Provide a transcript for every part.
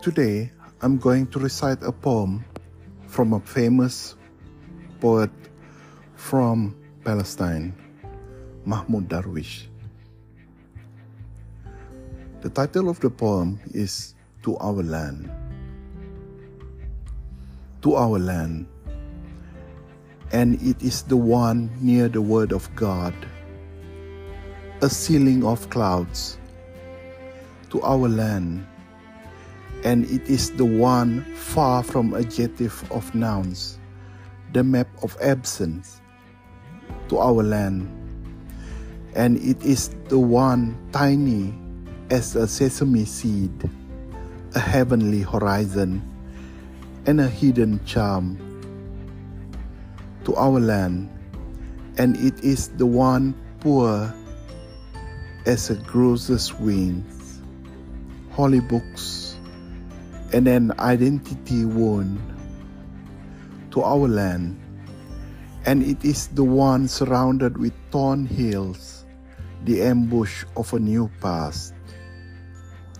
Today, I'm going to recite a poem from a famous poet from Palestine, Mahmoud Darwish. The title of the poem is To Our Land. To our land, and it is the one near the Word of God, a ceiling of clouds. To our land, and it is the one far from adjective of nouns, the map of absence to our land, and it is the one tiny as a sesame seed, a heavenly horizon, and a hidden charm to our land, and it is the one poor as a grocer's wings, holy books and an identity wound to our land, and it is the one surrounded with thorn hills, the ambush of a new past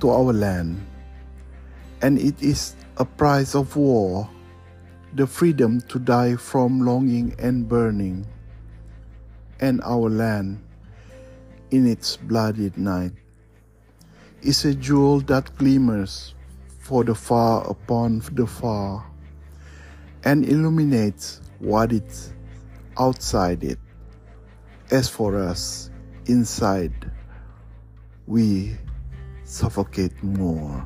to our land, and it is a price of war, the freedom to die from longing and burning, and our land in its bloodied night is a jewel that glimmers for the far upon the far and illuminates what is outside it. As for us, inside, we suffocate more.